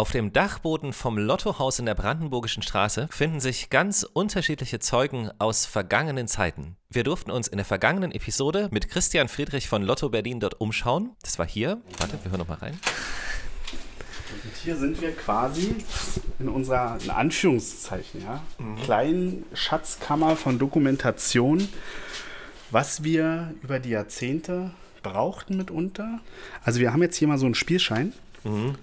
Auf dem Dachboden vom Lottohaus in der Brandenburgischen Straße finden sich ganz unterschiedliche Zeugen aus vergangenen Zeiten. Wir durften uns in der vergangenen Episode mit Christian Friedrich von Lotto Berlin dort umschauen. Das war hier. Warte, wir hören nochmal rein. Und hier sind wir quasi in unserer, in Anführungszeichen, ja, kleinen Schatzkammer von Dokumentation, was wir über die Jahrzehnte brauchten mitunter. Also wir haben jetzt hier mal so einen Spielschein.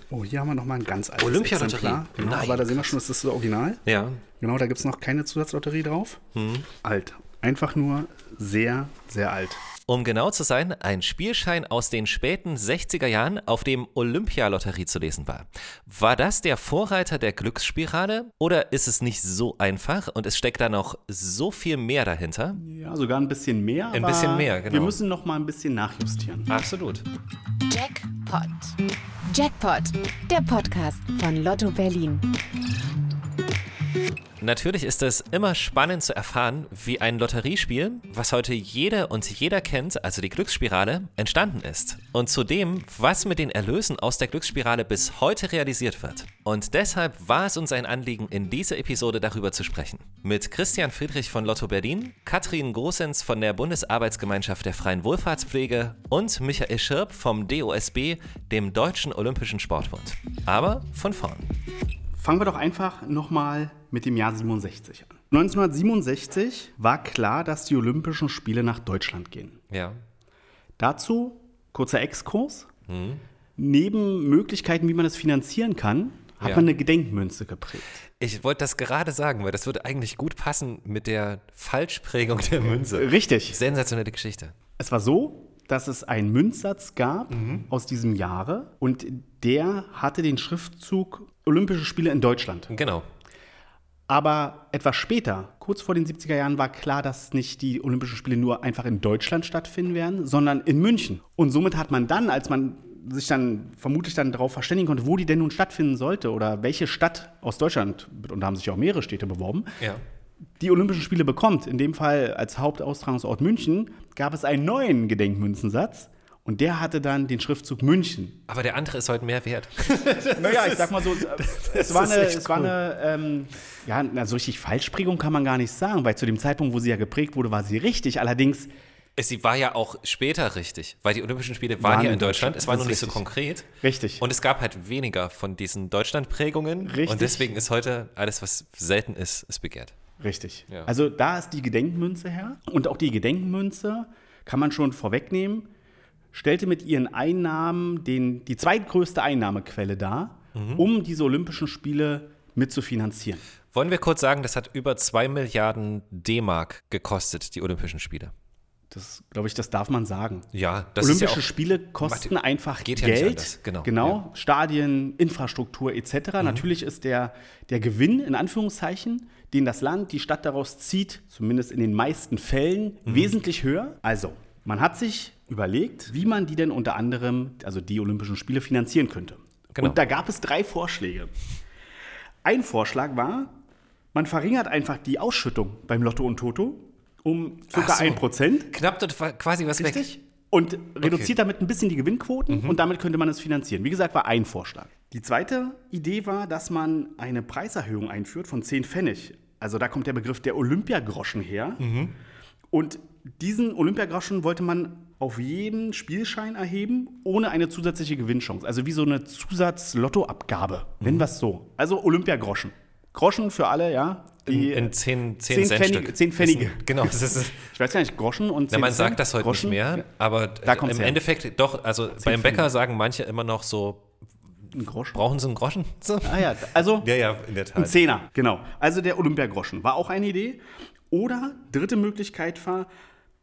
Oh, hier haben wir nochmal ein ganz altes Olympialotterie. Exemplar. Genau, Nein, aber da sehen wir schon, das ist das Original. Ja. Genau, da gibt es noch keine Zusatzlotterie drauf. Alt. Einfach nur sehr, sehr alt. Um genau zu sein, ein Spielschein aus den späten 60er Jahren, auf dem Olympialotterie zu lesen war. War das der Vorreiter der Glücksspirale oder ist es nicht so einfach und es steckt da noch so viel mehr dahinter? Ja, sogar ein bisschen mehr. Ein aber bisschen mehr, genau. Wir müssen noch mal ein bisschen nachjustieren. Absolut. Jackpot. Jackpot, der Podcast von Lotto Berlin. Natürlich ist es immer spannend zu erfahren, wie ein Lotteriespiel, was heute jede und jeder kennt, also die Glücksspirale, entstanden ist. Und zudem, was mit den Erlösen aus der Glücksspirale bis heute realisiert wird. Und deshalb war es uns ein Anliegen, in dieser Episode darüber zu sprechen. Mit Christian Friedrich von Lotto Berlin, Katrin Großens von der Bundesarbeitsgemeinschaft der Freien Wohlfahrtspflege und Michael Schirp vom DOSB, dem Deutschen Olympischen Sportbund. Aber von vorn. Fangen wir doch einfach nochmal mit dem Jahr 67 an. 1967 war klar, dass die Olympischen Spiele nach Deutschland gehen. Ja. Dazu kurzer Exkurs. Neben Möglichkeiten, wie man es finanzieren kann, hat Ja. man eine Gedenkmünze geprägt. Ich wollte das gerade sagen, weil das würde eigentlich gut passen mit der Falschprägung der Münze. Richtig. Sensationelle Geschichte. Es war so, dass es einen Münzsatz gab aus diesem Jahre und der hatte den Schriftzug Olympische Spiele in Deutschland. Genau. Aber etwas später, kurz vor den 70er Jahren, war klar, dass nicht die Olympischen Spiele nur einfach in Deutschland stattfinden werden, sondern in München. Und somit hat man dann, als man sich dann vermutlich dann darauf verständigen konnte, wo die denn nun stattfinden sollte oder welche Stadt aus Deutschland, und da haben sich ja auch mehrere Städte beworben, Ja. Die Olympischen Spiele bekommt. In dem Fall als Hauptaustragungsort München gab es einen neuen Gedenkmünzensatz und der hatte dann den Schriftzug München. Aber der andere ist heute mehr wert. Naja, ich sag mal so, es war eine, es war eine ähm, ja, na, so richtig Falschprägung kann man gar nicht sagen, weil zu dem Zeitpunkt, wo sie ja geprägt wurde, war sie richtig. Allerdings, Sie war ja auch später richtig, weil die Olympischen Spiele waren, Waren ja in Deutschland. Es war nur nicht so richtig. konkret. Richtig. Und es gab halt weniger von diesen Deutschlandprägungen. Richtig. Und deswegen ist heute alles, was selten ist, ist begehrt. Richtig. Ja. Also da ist die Gedenkmünze her. Und auch die Gedenkmünze, kann man schon vorwegnehmen, stellte mit ihren Einnahmen den, die zweitgrößte Einnahmequelle dar, Mhm. um diese Olympischen Spiele mitzufinanzieren. Wollen wir kurz sagen, das hat über 2 Milliarden D-Mark gekostet, die Olympischen Spiele. Das, glaube ich, das darf man sagen. Ja, das Olympische ist ja auch, Spiele kosten Macht- einfach ja Geld. anders, genau, genau Stadien, Infrastruktur etc. Mhm. Natürlich ist der, der Gewinn, in Anführungszeichen, den das Land, die Stadt daraus zieht, zumindest in den meisten Fällen, Mhm. wesentlich höher. Also, man hat sich überlegt, wie man die denn unter anderem, also die Olympischen Spiele, finanzieren könnte. Genau. Und da gab es drei Vorschläge. Ein Vorschlag war, man verringert einfach die Ausschüttung beim Lotto und Toto um ca. so. 1%. Knapp dort war quasi was Richtig. weg. Und reduziert damit ein bisschen die Gewinnquoten Mhm. und damit könnte man es finanzieren. Wie gesagt, war ein Vorschlag. Die zweite Idee war, dass man eine Preiserhöhung einführt von 10 Pfennig. Also da kommt der Begriff der Olympiagroschen her. Mhm. Und diesen Olympiagroschen wollte man auf jeden Spielschein erheben, ohne eine zusätzliche Gewinnchance. Also wie so eine Zusatz-Lottoabgabe. Mhm. Nennen wir es so. Also Olympiagroschen. Groschen für alle, ja. Die, In 10, 10 Zehn Cent Pfennige- Stück. zehn Pfennige. Sind- Genau, das ist, ich weiß gar nicht, Groschen und na, 10 man Cent? sagt das heute Groschen? nicht mehr, aber Da im her. Endeffekt doch, also beim. Bäcker sagen manche immer noch so, Ein Groschen? brauchen sie einen Groschen? So. Ah ja, also Ja, ja, in der ein Tat. Zehner, genau. Also der Olympiagroschen war auch eine Idee. Oder dritte Möglichkeit war,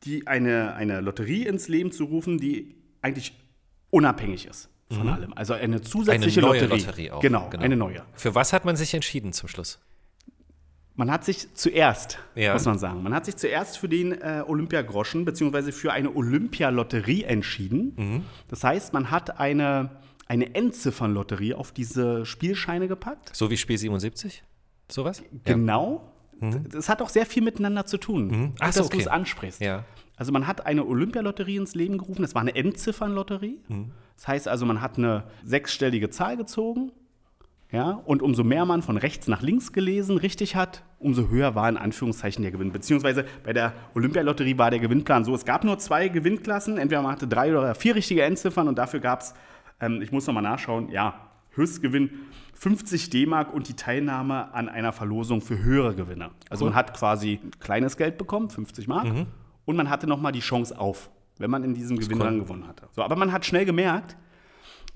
die eine, eine Lotterie ins Leben zu rufen, die eigentlich unabhängig ist von allem. Also eine zusätzliche Mhm. Eine neue Lotterie. Lotterie auch, Genau, genau. eine neue. Für was hat man sich entschieden zum Schluss? Man hat sich zuerst, Ja. muss man sagen, man hat sich zuerst für den äh, Olympiagroschen beziehungsweise für eine Olympialotterie entschieden. Mhm. Das heißt, man hat eine, eine Endziffernlotterie auf diese Spielscheine gepackt. So wie Spiel 77? Sowas? Genau. Das hat auch sehr viel miteinander zu tun. Mhm. Ach so, dass du okay. es ansprichst. Ja. Also man hat eine Olympialotterie ins Leben gerufen. Das war eine Endziffernlotterie. Mhm. Das heißt also, man hat eine sechsstellige Zahl gezogen. Ja, und umso mehr man von rechts nach links gelesen richtig hat, umso höher war in Anführungszeichen der Gewinn. Beziehungsweise bei der Olympialotterie war der Gewinnplan so, es gab nur zwei Gewinnklassen, entweder man hatte drei oder vier richtige Endziffern und dafür gab es, ähm, ich muss nochmal nachschauen, ja, Höchstgewinn 50 D-Mark und die Teilnahme an einer Verlosung für höhere Gewinne. Also man hat quasi kleines Geld bekommen, 50 Mark, und man hatte nochmal die Chance auf, wenn man in diesem Gewinn cool. dann gewonnen hatte. So, aber man hat schnell gemerkt,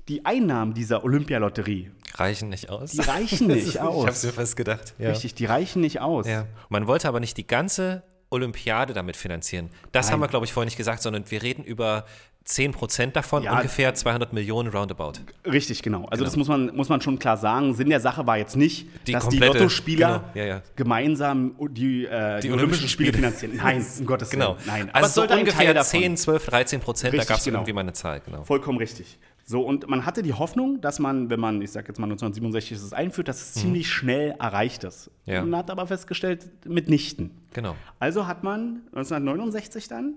die Einnahmen dieser Olympialotterie, Reichen nicht aus. die reichen nicht aus. Ich hab's mir fast gedacht. Ja. Richtig, die reichen nicht aus. Ja. Man wollte aber nicht die ganze Olympiade damit finanzieren. Das Nein. haben wir, glaube ich, vorhin nicht gesagt, sondern wir reden über 10% davon, Ja. ungefähr 200 Millionen roundabout. Richtig, genau. Also das muss man, muss man schon klar sagen. Sinn der Sache war jetzt nicht, Die dass komplette- die Lottospieler genau, ja, ja. gemeinsam die, äh, die, Olympischen Spiele finanzieren. Nein, um Gottes Genau. Willen. Nein. Also es so ein ungefähr davon. 10, 12, 13 Prozent, da gab es genau. irgendwie mal eine Zahl, genau. Vollkommen richtig. So, und man hatte die Hoffnung, dass man, wenn man, ich sag jetzt mal 1967 es einführt, dass es ziemlich schnell erreicht ist. Mhm. Ja. Man hat aber festgestellt, mitnichten. Genau. Also hat man 1969 dann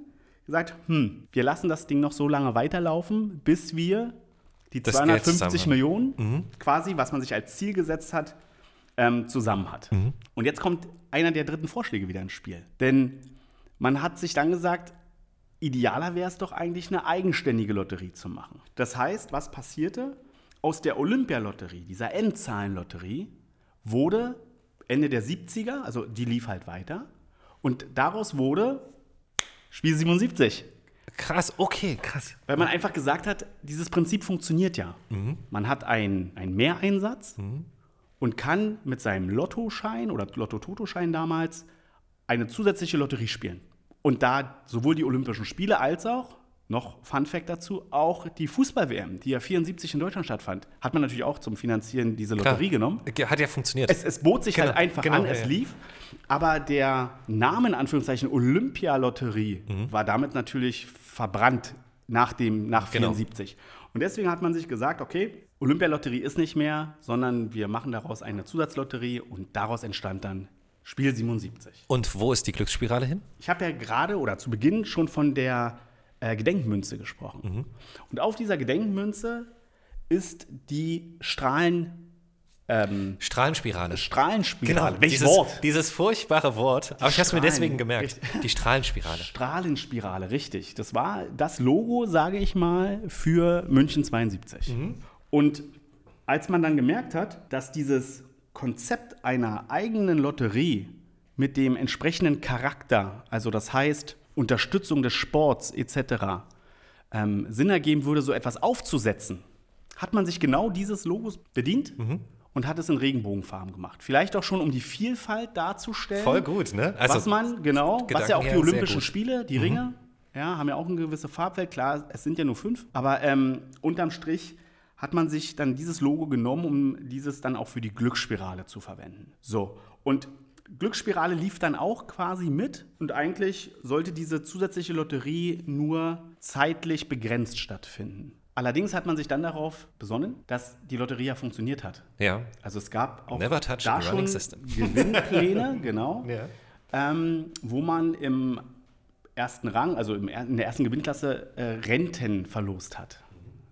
gesagt, hm, wir lassen das Ding noch so lange weiterlaufen, bis wir die Das Geld 250 zusammen haben. Millionen quasi, was man sich als Ziel gesetzt hat, ähm, zusammen hat. Mhm. Und jetzt kommt einer der dritten Vorschläge wieder ins Spiel. Denn man hat sich dann gesagt, idealer wäre es doch eigentlich eine eigenständige Lotterie zu machen. Das heißt, was passierte? Aus der Olympialotterie, dieser Endzahlenlotterie, wurde Ende der 70er, also die lief halt weiter, und daraus wurde Spiel 77. Krass, okay, krass. Weil man einfach gesagt hat, dieses Prinzip funktioniert ja. Man hat einen einen Mehreinsatz und kann mit seinem Lottoschein oder Lotto-Toto-Schein damals eine zusätzliche Lotterie spielen. Und da sowohl die Olympischen Spiele als auch, noch Fun Fact dazu, auch die Fußball-WM, die ja 74 in Deutschland stattfand, hat man natürlich auch zum Finanzieren diese Klar. Lotterie genommen. Hat ja funktioniert. Es, es bot sich Genau, halt einfach genau, an, ja, es ja. lief. Aber der Name in Anführungszeichen Olympialotterie Mhm. war damit natürlich verbrannt nach, dem, nach Genau. 74. Und deswegen hat man sich gesagt, okay, Olympialotterie ist nicht mehr, sondern wir machen daraus eine Zusatzlotterie und daraus entstand dann Spiel 77. Und wo ist die Glücksspirale hin? Ich habe ja gerade oder zu Beginn schon von der äh, Gedenkmünze gesprochen. Mhm. Und auf dieser Gedenkmünze ist die Strahlen, ähm, Strahlenspirale. Strahlenspirale. Welches Genau, dieses, Wort? Dieses furchtbare Wort. Aber ich habe es mir deswegen gemerkt. richtig. Die Strahlenspirale. Strahlenspirale, richtig. Das war das Logo, sage ich mal, für München 72. Und als man dann gemerkt hat, dass dieses Konzept einer eigenen Lotterie mit dem entsprechenden Charakter, also das heißt Unterstützung des Sports etc., ähm, Sinn ergeben würde, so etwas aufzusetzen, hat man sich genau dieses Logos bedient und hat es in Regenbogenfarben gemacht. Vielleicht auch schon, um die Vielfalt darzustellen Voll gut, ne? Also, was man, genau, was ja auch die Gedanken Olympischen. Mhm. Spiele, die Ringe, ja, haben ja auch eine gewisse Farbwelt. Klar, es sind ja nur fünf, aber ähm, unterm Strich hat man sich dann dieses Logo genommen, um dieses dann auch für die Glücksspirale zu verwenden. So, und Glücksspirale lief dann auch quasi mit und eigentlich sollte diese zusätzliche Lotterie nur zeitlich begrenzt stattfinden. Allerdings hat man sich dann darauf besonnen, dass die Lotterie ja funktioniert hat. ja. Also es gab auch Never touch da a running schon system. Gewinnpläne, genau, Ja. ähm, wo man im ersten Rang, also im, in der ersten Gewinnklasse, äh, Renten verlost hat.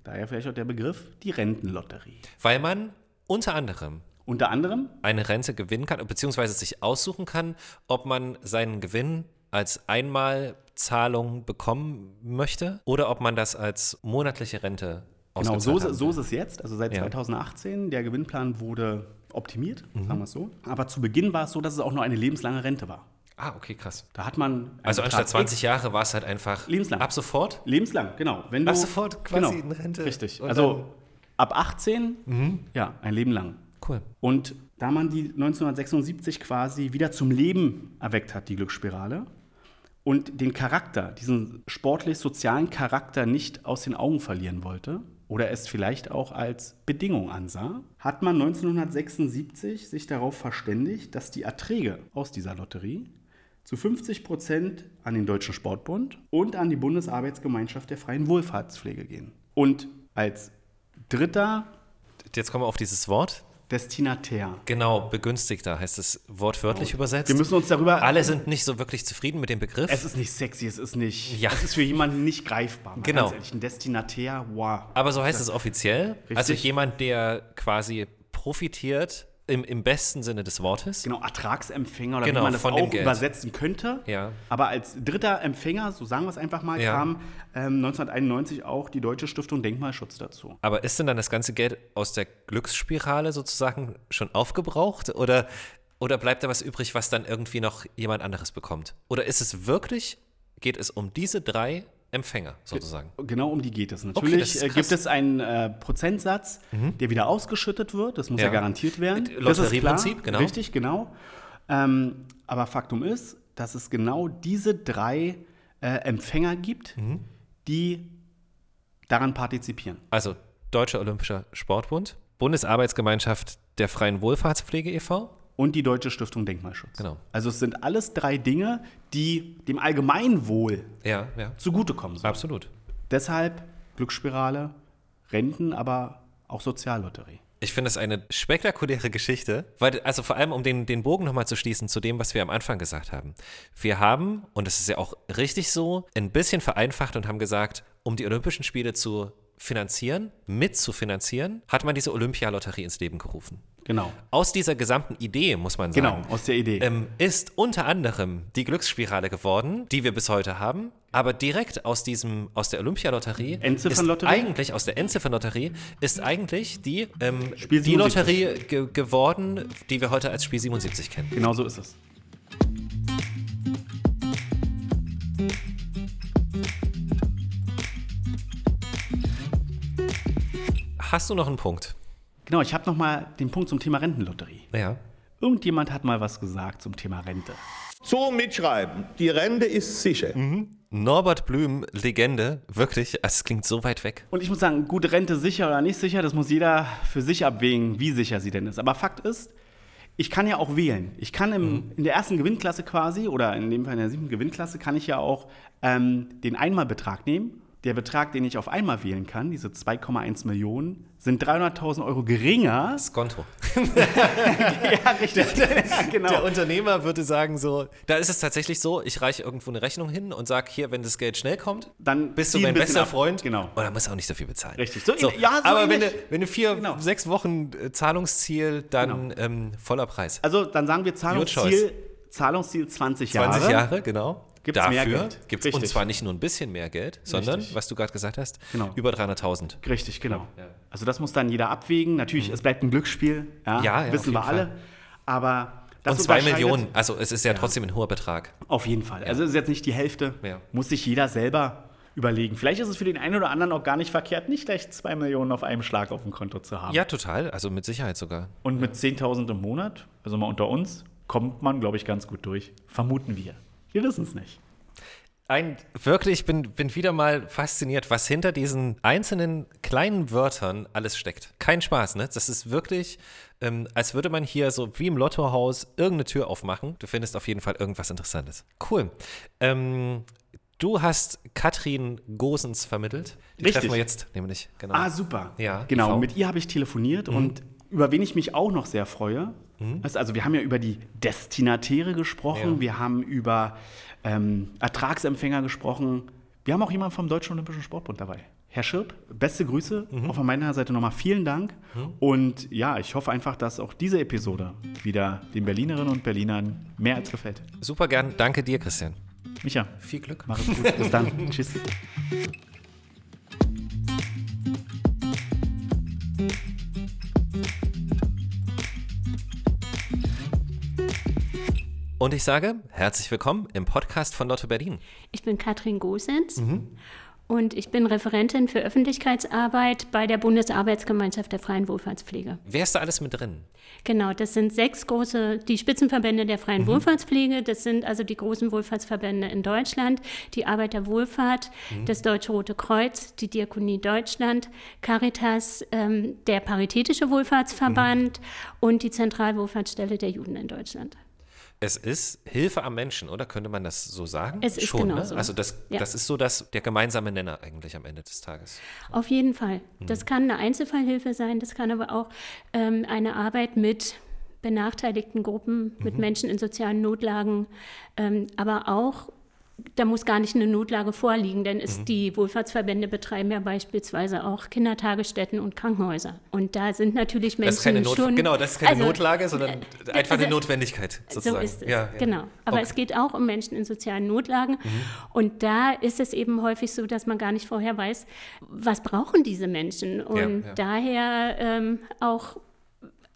Daher vielleicht auch der Begriff die Rentenlotterie. Weil man unter anderem Unter anderem, eine Rente gewinnen kann, beziehungsweise sich aussuchen kann, ob man seinen Gewinn als Einmalzahlung bekommen möchte oder ob man das als monatliche Rente genau, so, so ist es jetzt. Also seit Ja. 2018, der Gewinnplan wurde optimiert, Mhm. sagen wir es so. Aber zu Beginn war es so, dass es auch nur eine lebenslange Rente war. Ah, okay, krass. Da hat man. Also Betrag anstatt 20 X- Jahre war es halt einfach Lebenslang. ab sofort. Lebenslang, genau. Wenn du, Ab sofort quasi genau, in Rente. Richtig. Also Mhm. ab 18, ja, ein Leben lang. Cool. Und da man die 1976 quasi wieder zum Leben erweckt hat, die Glücksspirale, und den Charakter, diesen sportlich-sozialen Charakter nicht aus den Augen verlieren wollte oder es vielleicht auch als Bedingung ansah, hat man 1976 sich darauf verständigt, dass die Erträge aus dieser Lotterie zu 50 Prozent an den Deutschen Sportbund und an die Bundesarbeitsgemeinschaft der freien Wohlfahrtspflege gehen. Und als dritter Jetzt kommen wir auf dieses Wort. Destinatär. Genau, begünstigter heißt es wortwörtlich übersetzt. Wir müssen uns darüber. Alle sind nicht so wirklich zufrieden mit dem Begriff. Es ist nicht sexy, es ist nicht. Ja. Es ist für jemanden nicht greifbar. Mal Genau. Ganz ehrlich, ein Destinatär, wow. aber so heißt es offiziell. Also Richtig. jemand, der quasi profitiert im, im besten Sinne des Wortes. Genau, Ertragsempfänger oder Genau, wie man das auch übersetzen könnte. Ja. Aber als dritter Empfänger, so sagen wir es einfach mal, Ja. kam ähm, 1991 auch die Deutsche Stiftung Denkmalschutz dazu. Aber ist denn dann das ganze Geld aus der Glücksspirale sozusagen schon aufgebraucht? Oder, oder bleibt da was übrig, was dann irgendwie noch jemand anderes bekommt? Oder ist es wirklich, geht es um diese drei Empfänger sozusagen? Genau um die geht es. Natürlich ist äh. Mhm. gibt es einen äh, Prozentsatz, der wieder ausgeschüttet wird. Das muss ja, Ja. garantiert werden. Äh. Lotterieprinzip, genau. Richtig, genau. Ähm, aber Faktum ist, dass es genau diese drei äh, Empfänger gibt, Mhm. die daran partizipieren. Also Deutscher Olympischer Sportbund, Bundesarbeitsgemeinschaft der Freien Wohlfahrtspflege e.V. Und die Deutsche Stiftung Denkmalschutz. Genau. Also es sind alles drei Dinge, die dem Allgemeinwohl Ja, ja, zugutekommen sollen. absolut. Deshalb Glücksspirale, Renten, aber auch Soziallotterie. Ich finde es eine spektakuläre Geschichte, weil, also vor allem, um den, den Bogen nochmal zu schließen zu dem, was wir am Anfang gesagt haben. Wir haben, und das ist ja auch richtig so, ein bisschen vereinfacht und haben gesagt, um die Olympischen Spiele zu finanzieren, mitzufinanzieren, hat man diese Olympialotterie ins Leben gerufen. Genau. Aus dieser gesamten Idee, muss man sagen, Genau, aus der Idee. ähm, ist unter anderem die Glücksspirale geworden, die wir bis heute haben. Aber direkt aus diesem, aus der Olympialotterie, ist eigentlich aus der Endziffernlotterie, ist eigentlich die, ähm, die 77. Lotterie ge geworden, die wir heute als Spiel 77 kennen. Genau so ist es. Hast du noch einen Punkt? Genau, ich habe noch mal den Punkt zum Thema Rentenlotterie. Ja. Irgendjemand hat mal was gesagt zum Thema Rente. So mitschreiben. Die Rente ist sicher. Norbert Blüm, Legende, wirklich, es klingt so weit weg. Und ich muss sagen, gute Rente sicher oder nicht sicher, das muss jeder für sich abwägen, wie sicher sie denn ist. Aber Fakt ist, ich kann ja auch wählen. Ich kann im, in der ersten Gewinnklasse quasi, oder in dem Fall in der siebten Gewinnklasse, kann ich ja auch ähm, den Einmalbetrag nehmen. Der Betrag, den ich auf einmal wählen kann, diese 2,1 Millionen, sind 300.000 Euro geringer. Das Konto. ja, richtig. ja, genau. Der Unternehmer würde sagen so, da ist es tatsächlich so, ich reiche irgendwo eine Rechnung hin und sage hier, wenn das Geld schnell kommt, Dann bist du mein bester ab. Freund. Genau. Und dann musst du auch nicht so viel bezahlen. Richtig. So, ja, so aber wenn du, wenn du vier, Genau. sechs Wochen äh, Zahlungsziel, dann ähm, voller Preis. Also dann sagen wir. Zahlungsziel, Zahlungsziel 20 Jahre. 20 Jahre, genau. Gibt's Dafür Geld. Gibt's, und zwar nicht nur ein bisschen mehr Geld, sondern, Richtig. was du gerade gesagt hast, Genau. über 300.000. Richtig, genau. Also das muss dann jeder abwägen. Natürlich, es bleibt ein Glücksspiel, ja, Mhm. Ja, ja, wissen wir alle. Fall. Aber das Und zwei Millionen, also es ist ja, trotzdem ein hoher Betrag. Auf jeden Fall. Also es ist jetzt nicht die Hälfte. Ja. Muss sich jeder selber überlegen. Vielleicht ist es für den einen oder anderen auch gar nicht verkehrt, nicht gleich zwei Millionen auf einem Schlag auf dem Konto zu haben. Ja, total, also mit Sicherheit sogar. Und mit 10.000 im Monat, also mal unter uns, kommt man, glaube ich, ganz gut durch. Vermuten wir. Wir wissen es nicht. Ein, wirklich, ich bin, bin wieder mal fasziniert, was hinter diesen einzelnen kleinen Wörtern alles steckt. Kein Spaß, ne? Das ist wirklich, ähm, als würde man hier so wie im Lottohaus irgendeine Tür aufmachen. Du findest auf jeden Fall irgendwas Interessantes. Cool. Ähm, du hast Katrin Gosens vermittelt. Die Richtig. treffen wir jetzt nämlich. Genau. Ah, super. Ja, Genau, Frau. mit ihr habe ich telefoniert und über wen ich mich auch noch sehr freue. Du, Also wir haben ja über die Destinatäre gesprochen, Ja. wir haben über ähm, Ertragsempfänger gesprochen. Wir haben auch jemanden vom Deutschen Olympischen Sportbund dabei. Herr Schirp, beste Grüße. Auch von meiner Seite nochmal vielen Dank. Und ja, ich hoffe einfach, dass auch diese Episode wieder den Berlinerinnen und Berlinern mehr als gefällt. Super gern. Danke dir, Christian. Micha, Viel Glück. mach es gut. Bis dann. Tschüss. Und ich sage, herzlich willkommen im Podcast von Lotto Berlin. Ich bin Katrin Gosens und ich bin Referentin für Öffentlichkeitsarbeit bei der Bundesarbeitsgemeinschaft der Freien Wohlfahrtspflege. Wer ist da alles mit drin? Genau, das sind sechs große, die Spitzenverbände der Freien Wohlfahrtspflege. Das sind also die großen Wohlfahrtsverbände in Deutschland, die Arbeiterwohlfahrt, das Deutsche Rote Kreuz, die Diakonie Deutschland, Caritas, ähm, der Paritätische Wohlfahrtsverband und die Zentralwohlfahrtsstelle der Juden in Deutschland. Es ist Hilfe am Menschen, oder könnte man das so sagen? Es ist Schon, genau ne? so. Also das, Ja. das ist so das, der gemeinsame Nenner eigentlich am Ende des Tages. Auf jeden Fall. Das kann eine Einzelfallhilfe sein, das kann aber auch ähm, eine Arbeit mit benachteiligten Gruppen, mit Menschen in sozialen Notlagen, ähm, aber auch da muss gar nicht eine Notlage vorliegen, denn es, mhm. die Wohlfahrtsverbände betreiben ja beispielsweise auch Kindertagesstätten und Krankenhäuser. Und da sind natürlich Menschen das ist keine Not schon... Genau, das ist keine also, Notlage, sondern äh, einfach also, eine Notwendigkeit sozusagen. So ist es, ja, ja. genau. Aber okay. es geht auch um Menschen in sozialen Notlagen. Mhm. Und da ist es eben häufig so, dass man gar nicht vorher weiß, was brauchen diese Menschen. Und ja, daher ähm, auch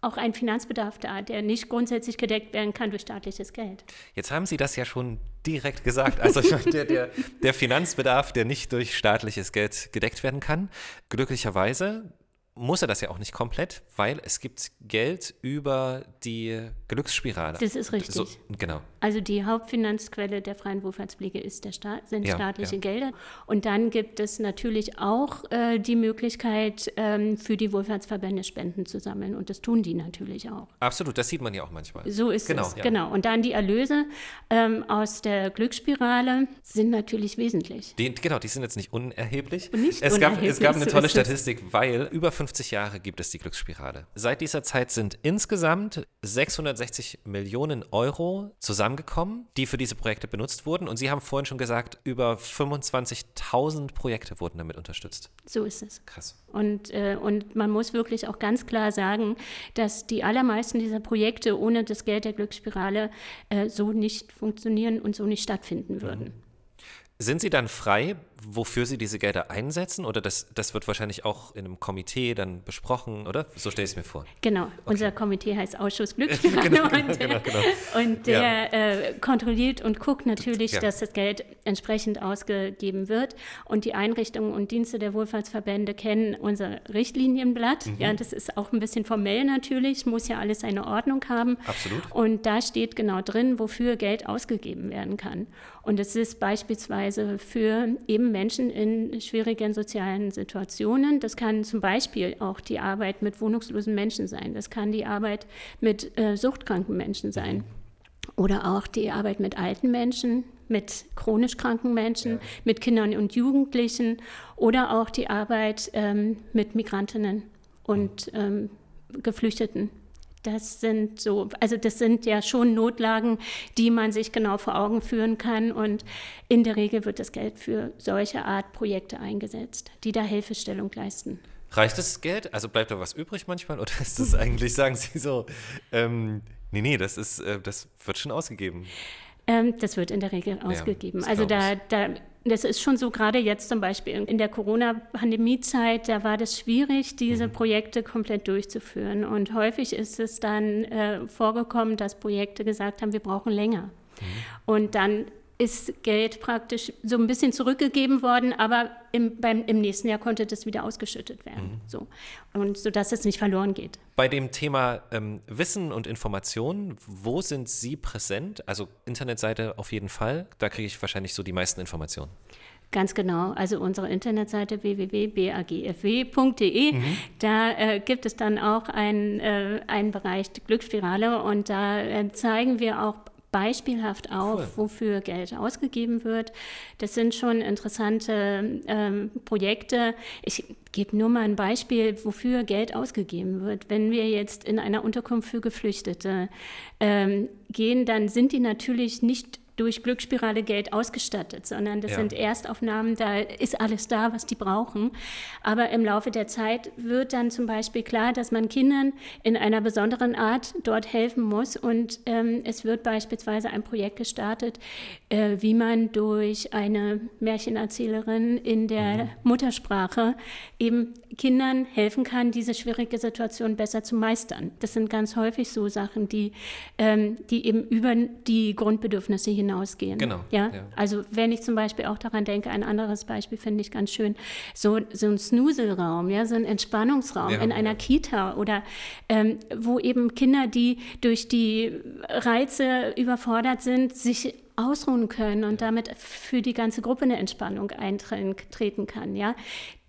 auch ein Finanzbedarf da, der nicht grundsätzlich gedeckt werden kann durch staatliches Geld. Jetzt haben Sie das ja schon direkt gesagt. Also der, der, der Finanzbedarf, der nicht durch staatliches Geld gedeckt werden kann. Glücklicherweise muss er das ja auch nicht komplett, weil es gibt Geld über die Glücksspirale. Das ist richtig. So, genau. Also die Hauptfinanzquelle der freien Wohlfahrtspflege ist der Staat, sind ja, staatliche ja. Gelder. Und dann gibt es natürlich auch äh, die Möglichkeit, ähm, für die Wohlfahrtsverbände Spenden zu sammeln. Und das tun die natürlich auch. Absolut, das sieht man ja auch manchmal. So ist genau, es, ja. genau. Und dann die Erlöse ähm, aus der Glücksspirale sind natürlich wesentlich. Die, genau, die sind jetzt nicht unerheblich. Und nicht es, unerheblich gab, es gab eine tolle Statistik, weil über 50 Jahre gibt es die Glücksspirale. Seit dieser Zeit sind insgesamt 660 Millionen Euro zusammengekommen, die für diese Projekte benutzt wurden. Und Sie haben vorhin schon gesagt, über 25.000 Projekte wurden damit unterstützt. So ist es. Krass. Und, äh, und man muss wirklich auch ganz klar sagen, dass die allermeisten dieser Projekte ohne das Geld der Glücksspirale äh, so nicht funktionieren und so nicht stattfinden würden. Mhm. Sind Sie dann frei, wofür Sie diese Gelder einsetzen? Oder das, das wird wahrscheinlich auch in einem Komitee dann besprochen, oder? So stelle ich es mir vor. Genau, okay. unser Komitee heißt Ausschuss Glücksspirale genau, genau, und, genau, genau. und der ja. äh, kontrolliert und guckt natürlich, ja. dass das Geld entsprechend ausgegeben wird. Und die Einrichtungen und Dienste der Wohlfahrtsverbände kennen unser Richtlinienblatt. Mhm. Ja, das ist auch ein bisschen formell natürlich, muss ja alles eine Ordnung haben. Absolut. Und da steht genau drin, wofür Geld ausgegeben werden kann. Und es ist beispielsweise für eben Menschen in schwierigen sozialen Situationen. Das kann zum Beispiel auch die Arbeit mit wohnungslosen Menschen sein. Das kann die Arbeit mit äh, suchtkranken Menschen sein. Oder auch die Arbeit mit alten Menschen, mit chronisch kranken Menschen, ja. mit Kindern und Jugendlichen oder auch die Arbeit ähm, mit Migrantinnen und ähm, Geflüchteten das sind so, also das sind ja schon Notlagen, die man sich genau vor Augen führen kann. Und in der Regel wird das Geld für solche Art Projekte eingesetzt, die da Hilfestellung leisten. Reicht das Geld? Also bleibt da was übrig manchmal? Oder ist das eigentlich, sagen Sie so, ähm, nee, nee, das, ist, äh, das wird schon ausgegeben? Ähm, das wird in der Regel ausgegeben. Ja, also da, da das ist schon so, gerade jetzt zum Beispiel in der Corona-Pandemie-Zeit, da war das schwierig, diese mhm. Projekte komplett durchzuführen. Und häufig ist es dann äh, vorgekommen, dass Projekte gesagt haben, wir brauchen länger. Mhm. Und dann ist Geld praktisch so ein bisschen zurückgegeben worden, aber im, beim, im nächsten Jahr konnte das wieder ausgeschüttet werden. Mhm. So. Und sodass es nicht verloren geht. Bei dem Thema ähm, Wissen und Informationen, wo sind Sie präsent? Also Internetseite auf jeden Fall. Da kriege ich wahrscheinlich so die meisten Informationen. Ganz genau. Also unsere Internetseite www.bagfw.de. Mhm. Da äh, gibt es dann auch einen, äh, einen Bereich Glücksspirale und da äh, zeigen wir auch beispielhaft auf, cool. wofür Geld ausgegeben wird. Das sind schon interessante ähm, Projekte. Ich gebe nur mal ein Beispiel, wofür Geld ausgegeben wird. Wenn wir jetzt in einer Unterkunft für Geflüchtete ähm, gehen, dann sind die natürlich nicht durch Glücksspirale Geld ausgestattet, sondern das ja. sind Erstaufnahmen, da ist alles da, was die brauchen. Aber im Laufe der Zeit wird dann zum Beispiel klar, dass man Kindern in einer besonderen Art dort helfen muss. Und ähm, es wird beispielsweise ein Projekt gestartet, äh, wie man durch eine Märchenerzählerin in der mhm. Muttersprache eben Kindern helfen kann, diese schwierige Situation besser zu meistern. Das sind ganz häufig so Sachen, die, ähm, die eben über die Grundbedürfnisse hinaus hinausgehen. Genau. Ja? ja? Also wenn ich zum Beispiel auch daran denke, ein anderes Beispiel finde ich ganz schön, so, so ein Snuselraum, ja, so ein Entspannungsraum ja, in einer ja. Kita oder ähm, wo eben Kinder, die durch die Reize überfordert sind, sich ausruhen können und damit für die ganze Gruppe eine Entspannung eintreten kann. Ja,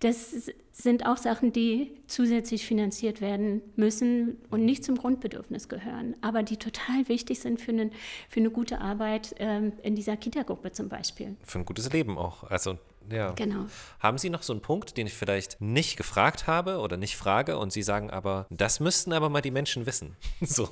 das sind auch Sachen, die zusätzlich finanziert werden müssen und nicht zum Grundbedürfnis gehören, aber die total wichtig sind für, einen, für eine gute Arbeit ähm, in dieser Kita-Gruppe zum Beispiel. Für ein gutes Leben auch. Also ja. Genau. Haben Sie noch so einen Punkt, den ich vielleicht nicht gefragt habe oder nicht frage und Sie sagen aber, das müssten aber mal die Menschen wissen? so.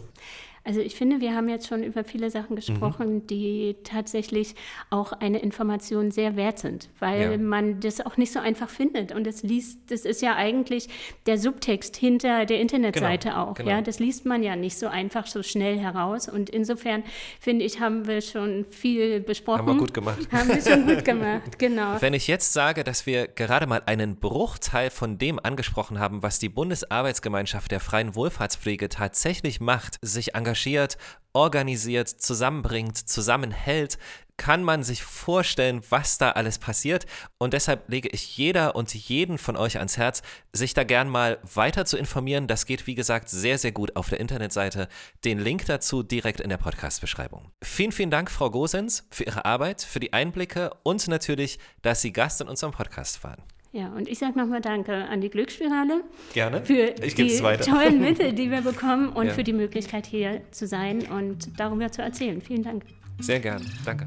Also ich finde, wir haben jetzt schon über viele Sachen gesprochen, mhm. die tatsächlich auch eine Information sehr wert sind, weil ja. man das auch nicht so einfach findet. Und das liest, das ist ja eigentlich der Subtext hinter der Internetseite genau, auch. Genau. Ja, das liest man ja nicht so einfach so schnell heraus. Und insofern finde ich, haben wir schon viel besprochen. Haben wir gut gemacht. Haben wir schon gut gemacht, genau. Wenn ich jetzt sage, dass wir gerade mal einen Bruchteil von dem angesprochen haben, was die Bundesarbeitsgemeinschaft der freien Wohlfahrtspflege tatsächlich macht, sich engagiert, organisiert, zusammenbringt, zusammenhält, kann man sich vorstellen, was da alles passiert. Und deshalb lege ich jeder und jeden von euch ans Herz, sich da gern mal weiter zu informieren. Das geht, wie gesagt, sehr, sehr gut auf der Internetseite. Den Link dazu direkt in der Podcast-Beschreibung. Vielen, vielen Dank, Frau Gosens, für Ihre Arbeit, für die Einblicke und natürlich, dass Sie Gast in unserem Podcast waren. Ja, und ich sage nochmal Danke an die Glücksspirale. Gerne. Für ich die tollen Mittel, die wir bekommen und ja. für die Möglichkeit, hier zu sein und darüber zu erzählen. Vielen Dank. Sehr gern. Danke.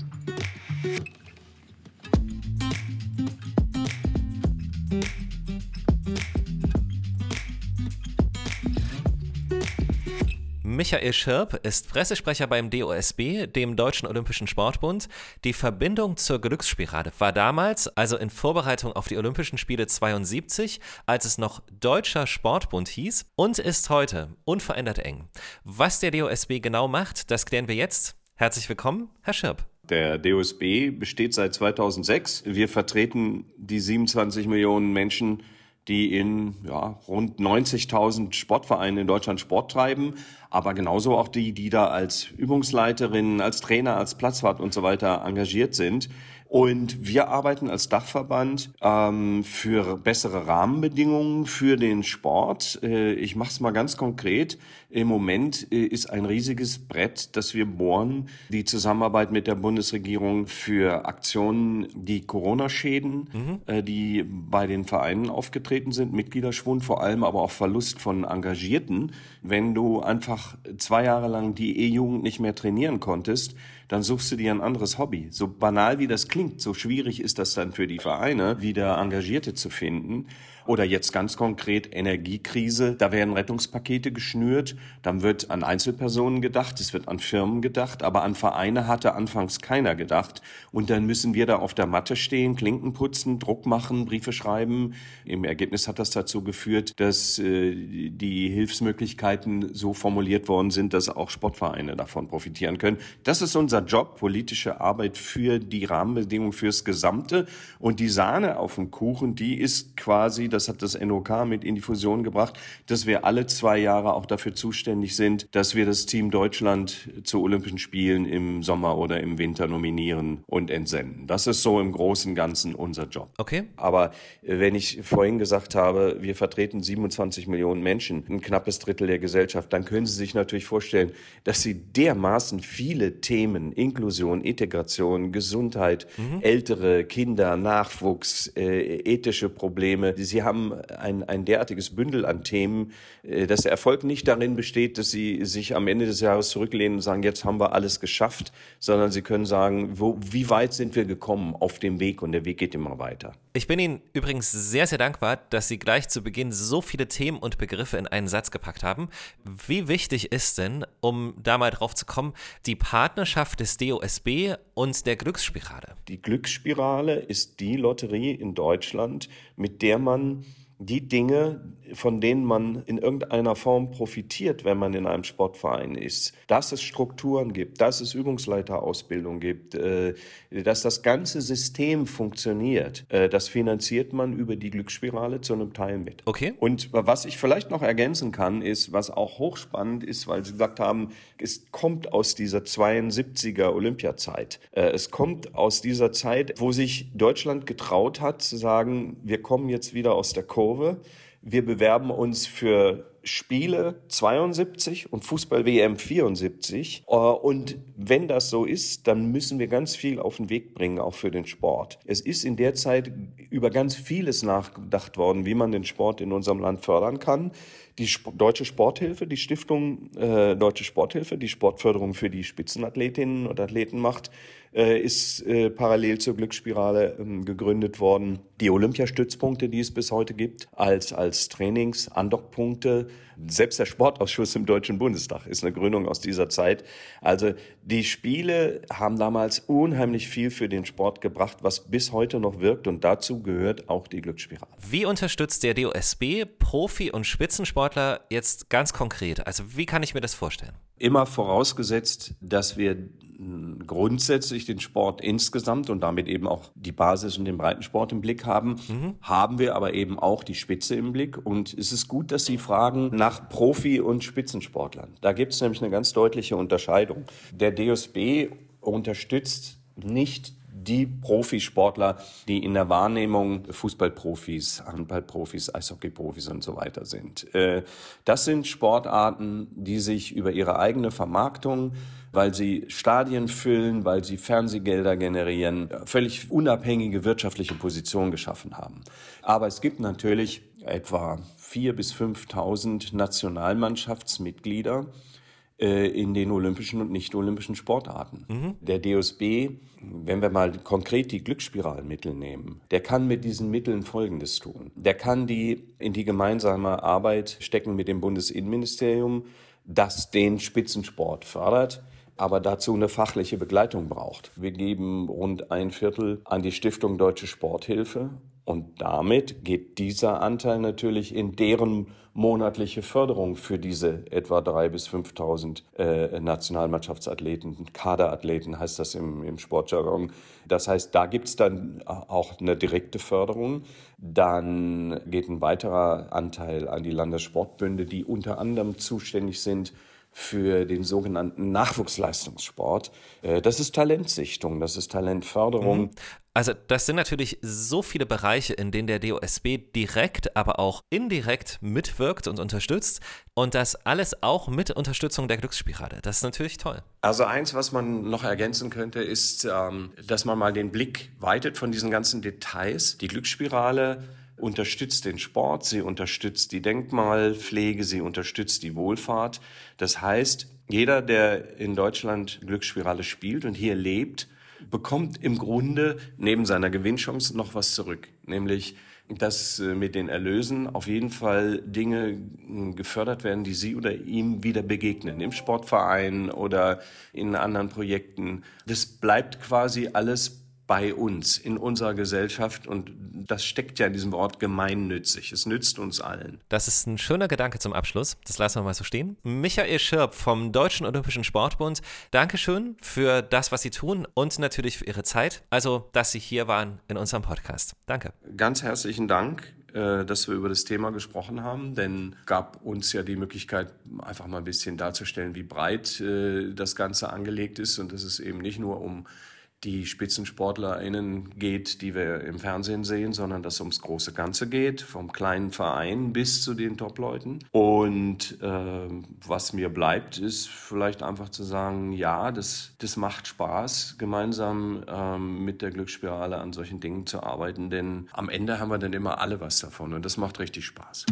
Michael Schirp ist Pressesprecher beim DOSB, dem Deutschen Olympischen Sportbund. Die Verbindung zur Glücksspirale war damals, also in Vorbereitung auf die Olympischen Spiele 72, als es noch Deutscher Sportbund hieß, und ist heute unverändert eng. Was der DOSB genau macht, das klären wir jetzt. Herzlich willkommen, Herr Schirp. Der DOSB besteht seit 2006. Wir vertreten die 27 Millionen Menschen, die in ja, rund 90.000 Sportvereinen in Deutschland Sport treiben, aber genauso auch die, die da als Übungsleiterinnen, als Trainer, als Platzwart und so weiter engagiert sind. Und wir arbeiten als Dachverband ähm, für bessere Rahmenbedingungen für den Sport. Äh, ich mache es mal ganz konkret. Im Moment äh, ist ein riesiges Brett, das wir bohren, die Zusammenarbeit mit der Bundesregierung für Aktionen, die Corona-Schäden, mhm. äh, die bei den Vereinen aufgetreten sind, Mitgliederschwund, vor allem aber auch Verlust von Engagierten. Wenn du einfach zwei Jahre lang die E-Jugend nicht mehr trainieren konntest, dann suchst du dir ein anderes Hobby. So banal wie das klingt, so schwierig ist das dann für die Vereine, wieder Engagierte zu finden. Oder jetzt ganz konkret Energiekrise. Da werden Rettungspakete geschnürt. Dann wird an Einzelpersonen gedacht. Es wird an Firmen gedacht. Aber an Vereine hatte anfangs keiner gedacht. Und dann müssen wir da auf der Matte stehen, Klinken putzen, Druck machen, Briefe schreiben. Im Ergebnis hat das dazu geführt, dass äh, die Hilfsmöglichkeiten so formuliert worden sind, dass auch Sportvereine davon profitieren können. Das ist unser Job, politische Arbeit für die Rahmenbedingungen fürs Gesamte. Und die Sahne auf dem Kuchen, die ist quasi das hat das NOK mit in die Fusion gebracht, dass wir alle zwei Jahre auch dafür zuständig sind, dass wir das Team Deutschland zu Olympischen Spielen im Sommer oder im Winter nominieren und entsenden. Das ist so im Großen und Ganzen unser Job. Okay. Aber äh, wenn ich vorhin gesagt habe, wir vertreten 27 Millionen Menschen, ein knappes Drittel der Gesellschaft, dann können Sie sich natürlich vorstellen, dass Sie dermaßen viele Themen, Inklusion, Integration, Gesundheit, mhm. ältere Kinder, Nachwuchs, äh, ethische Probleme, Sie haben ein, ein derartiges Bündel an Themen, äh, dass der Erfolg nicht darin besteht, dass Sie sich am Ende des Jahres zurücklehnen und sagen, jetzt haben wir alles geschafft, sondern Sie können sagen, wo, wie weit sind wir gekommen auf dem Weg und der Weg geht immer weiter. Ich bin Ihnen übrigens sehr, sehr dankbar, dass Sie gleich zu Beginn so viele Themen und Begriffe in einen Satz gepackt haben. Wie wichtig ist denn, um da mal drauf zu kommen, die Partnerschaft des DOSB und der Glücksspirale? Die Glücksspirale ist die Lotterie in Deutschland, mit der man die Dinge, von denen man in irgendeiner Form profitiert, wenn man in einem Sportverein ist, dass es Strukturen gibt, dass es Übungsleiterausbildung gibt, äh, dass das ganze System funktioniert, äh, das finanziert man über die Glücksspirale zu einem Teil mit. Okay. Und was ich vielleicht noch ergänzen kann, ist, was auch hochspannend ist, weil Sie gesagt haben, es kommt aus dieser 72er Olympiazeit. Äh, es kommt aus dieser Zeit, wo sich Deutschland getraut hat zu sagen, wir kommen jetzt wieder aus der Kurve Kurve. Wir bewerben uns für Spiele 72 und Fußball-WM 74. Äh, und wenn das so ist, dann müssen wir ganz viel auf den Weg bringen, auch für den Sport. Es ist in der Zeit über ganz vieles nachgedacht worden, wie man den Sport in unserem Land fördern kann. Die Deutsche Sporthilfe, die Stiftung äh, Deutsche Sporthilfe, die Sportförderung für die Spitzenathletinnen und Athleten macht, äh, ist äh, parallel zur Glücksspirale ähm, gegründet worden. Die Olympiastützpunkte, die es bis heute gibt, als, als Trainings-Andockpunkte Selbst der Sportausschuss im Deutschen Bundestag ist eine Gründung aus dieser Zeit. Also die Spiele haben damals unheimlich viel für den Sport gebracht, was bis heute noch wirkt und dazu gehört auch die Glücksspirale. Wie unterstützt der DOSB Profi- und Spitzensportler jetzt ganz konkret? Also wie kann ich mir das vorstellen? Immer vorausgesetzt, dass wir grundsätzlich den Sport insgesamt und damit eben auch die Basis und den Breitensport im Blick haben, mhm. haben wir aber eben auch die Spitze im Blick. Und es ist gut, dass Sie fragen nach Profi- und Spitzensportlern. Da gibt es nämlich eine ganz deutliche Unterscheidung. Der DSB unterstützt nicht die Profisportler, die in der Wahrnehmung Fußballprofis, Handballprofis, Eishockeyprofis und so weiter sind. Äh, das sind Sportarten, die sich über ihre eigene Vermarktung weil sie Stadien füllen, weil sie Fernsehgelder generieren, völlig unabhängige wirtschaftliche Positionen geschaffen haben. Aber es gibt natürlich etwa 4.000 bis 5.000 Nationalmannschaftsmitglieder, äh, in den olympischen und nicht-olympischen Sportarten. Mhm. Der DOSB, wenn wir mal konkret die Glücksspiralmittel nehmen, der kann mit diesen Mitteln Folgendes tun. Der kann die in die gemeinsame Arbeit stecken mit dem Bundesinnenministerium, das den Spitzensport fördert aber dazu eine fachliche Begleitung braucht. Wir geben rund ein Viertel an die Stiftung Deutsche Sporthilfe und damit geht dieser Anteil natürlich in deren monatliche Förderung für diese etwa 3.000 bis 5.000 äh, Nationalmannschaftsathleten, Kaderathleten heißt das im, im Sportjargon. Das heißt, da gibt es dann auch eine direkte Förderung. Dann geht ein weiterer Anteil an die Landessportbünde, die unter anderem zuständig sind für den sogenannten Nachwuchsleistungssport. Äh, das ist Talentsichtung, das ist Talentförderung. Also das sind natürlich so viele Bereiche, in denen der DOSB direkt, aber auch indirekt mitwirkt und unterstützt. Und das alles auch mit Unterstützung der Glücksspirale. Das ist natürlich toll. Also eins, was man noch ergänzen könnte, ist, ähm, dass man mal den Blick weitet von diesen ganzen Details. Die Glücksspirale unterstützt den Sport, sie unterstützt die Denkmalpflege, sie unterstützt die Wohlfahrt. Das heißt, jeder, der in Deutschland Glücksspirale spielt und hier lebt, bekommt im Grunde neben seiner Gewinnchance noch was zurück, nämlich dass äh, mit den Erlösen auf jeden Fall Dinge äh, gefördert werden, die Sie oder ihm wieder begegnen, im Sportverein oder in anderen Projekten. Das bleibt quasi alles bei uns, in unserer Gesellschaft. Und das steckt ja in diesem Wort gemeinnützig. Es nützt uns allen. Das ist ein schöner Gedanke zum Abschluss. Das lassen wir mal so stehen. Michael Schirp vom Deutschen Olympischen Sportbund, Dankeschön für das, was Sie tun und natürlich für Ihre Zeit. Also, dass Sie hier waren in unserem Podcast. Danke. Ganz herzlichen Dank äh, dass wir über das Thema gesprochen haben, denn gab uns ja die Möglichkeit, einfach mal ein bisschen darzustellen, wie breit äh, das Ganze angelegt ist und dass es eben nicht nur um die SpitzensportlerInnen geht, die wir im Fernsehen sehen, sondern dass es ums große Ganze geht, vom kleinen Verein bis zu den Top-Leuten. Und äh, was mir bleibt, ist vielleicht einfach zu sagen, ja, das, das macht Spaß, gemeinsam ähm, mit der Glücksspirale an solchen Dingen zu arbeiten, denn am Ende haben wir dann immer alle was davon und das macht richtig Spaß.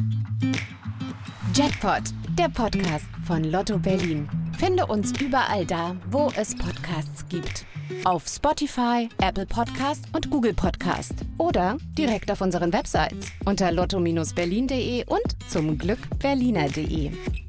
Jackpot, der Podcast von Lotto Berlin. Finde uns überall da, wo es Podcasts gibt. Auf Spotify, Apple Podcast und Google Podcast. Oder direkt auf unseren Websites unter lotto-berlin.de und zum Glück berliner.de.